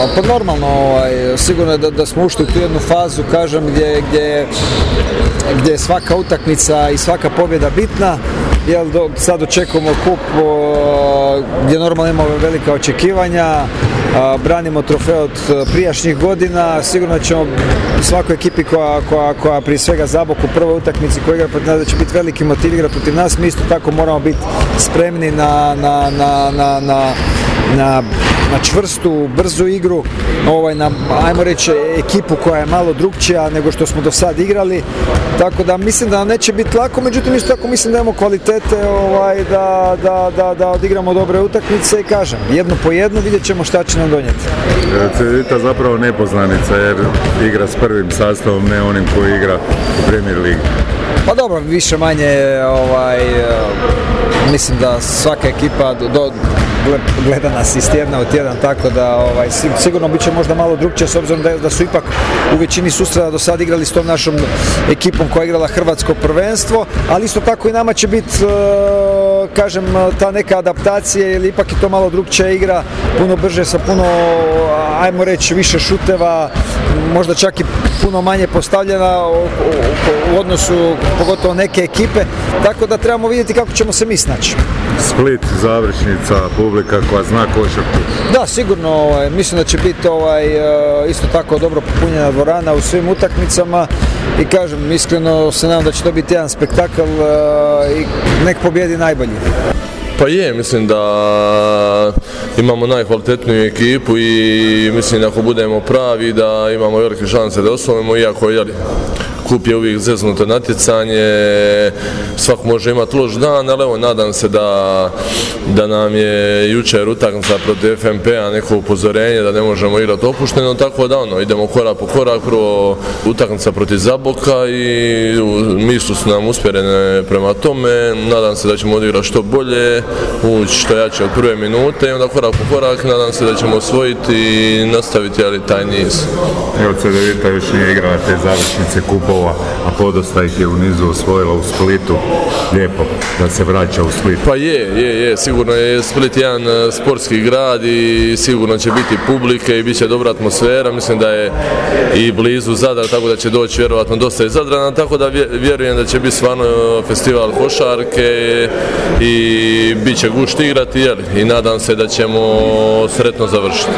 Pa normalno, ovaj, sigurno je da, da smo ušli u tu jednu fazu, kažem, gdje, gdje, gdje je svaka utakmica i svaka pobjeda bitna, jer do, sad očekujemo kup gdje normalno imamo velika očekivanja, a, branimo trofej od prijašnjih godina, sigurno ćemo svakoj ekipi koja, koja, koja prije svega Zabok u prvoj utakmici koja igra protiv nas da će biti veliki motiv igra protiv nas, mi isto tako moramo biti spremni na, na, na, na, na na, čvrstu, brzu igru, ovaj, na, ajmo reći, ekipu koja je malo drugčija nego što smo do sad igrali, tako da mislim da nam neće biti lako, međutim isto tako mislim da imamo kvalitete ovaj, da, da, da, da odigramo dobre utakmice i kažem, jedno po jedno vidjet ćemo šta će nam donijeti. Cedevita zapravo nepoznanica jer igra s prvim sastavom, ne onim koji igra u Premier Ligi. Pa dobro, više manje ovaj, mislim da svaka ekipa do, gleda nas iz tjedna u tjedan, tako da ovaj, sigurno bit će možda malo drugčije s obzirom da, da su ipak u većini susreta do sad igrali s tom našom ekipom koja je igrala Hrvatsko prvenstvo, ali isto tako i nama će biti kažem, ta neka adaptacija ili ipak je to malo drugčija igra, puno brže sa puno, ajmo reći, više šuteva, možda čak i puno manje postavljena u, odnosu pogotovo neke ekipe, tako da trebamo vidjeti kako ćemo se mi snaći. Split, završnica, publika koja zna košarku. Da, sigurno, ovaj, mislim da će biti ovaj, isto tako dobro popunjena dvorana u svim utakmicama i kažem, iskreno se nadam da će to biti jedan spektakl i nek pobjedi najbolji. Pa je, mislim da imamo najkvalitetniju ekipu i mislim da ako budemo pravi da imamo velike šanse da osvojimo, iako je kup je uvijek zeznuto natjecanje, svak može imati loš dan, ali evo nadam se da, da nam je jučer utakmica protiv FNP-a neko upozorenje da ne možemo igrati opušteno, tako da ono, idemo korak po korak, prvo utakmica protiv Zaboka i misli su nam uspjerene prema tome, nadam se da ćemo odigrati što bolje, ući što jače od prve minute i onda korak po korak, nadam se da ćemo osvojiti i nastaviti ali taj niz. Evo Cedevita još nije igrala te završnice kupova a podosta ih je u nizu osvojila u Splitu. Lijepo da se vraća u Split. Pa je, je, je. Sigurno je Split jedan sportski grad i sigurno će biti publike i bit će dobra atmosfera. Mislim da je i blizu Zadar, tako da će doći vjerovatno dosta iz Zadrana, tako da vjerujem da će biti stvarno festival košarke i bit će gušt igrati i nadam se da ćemo sretno završiti.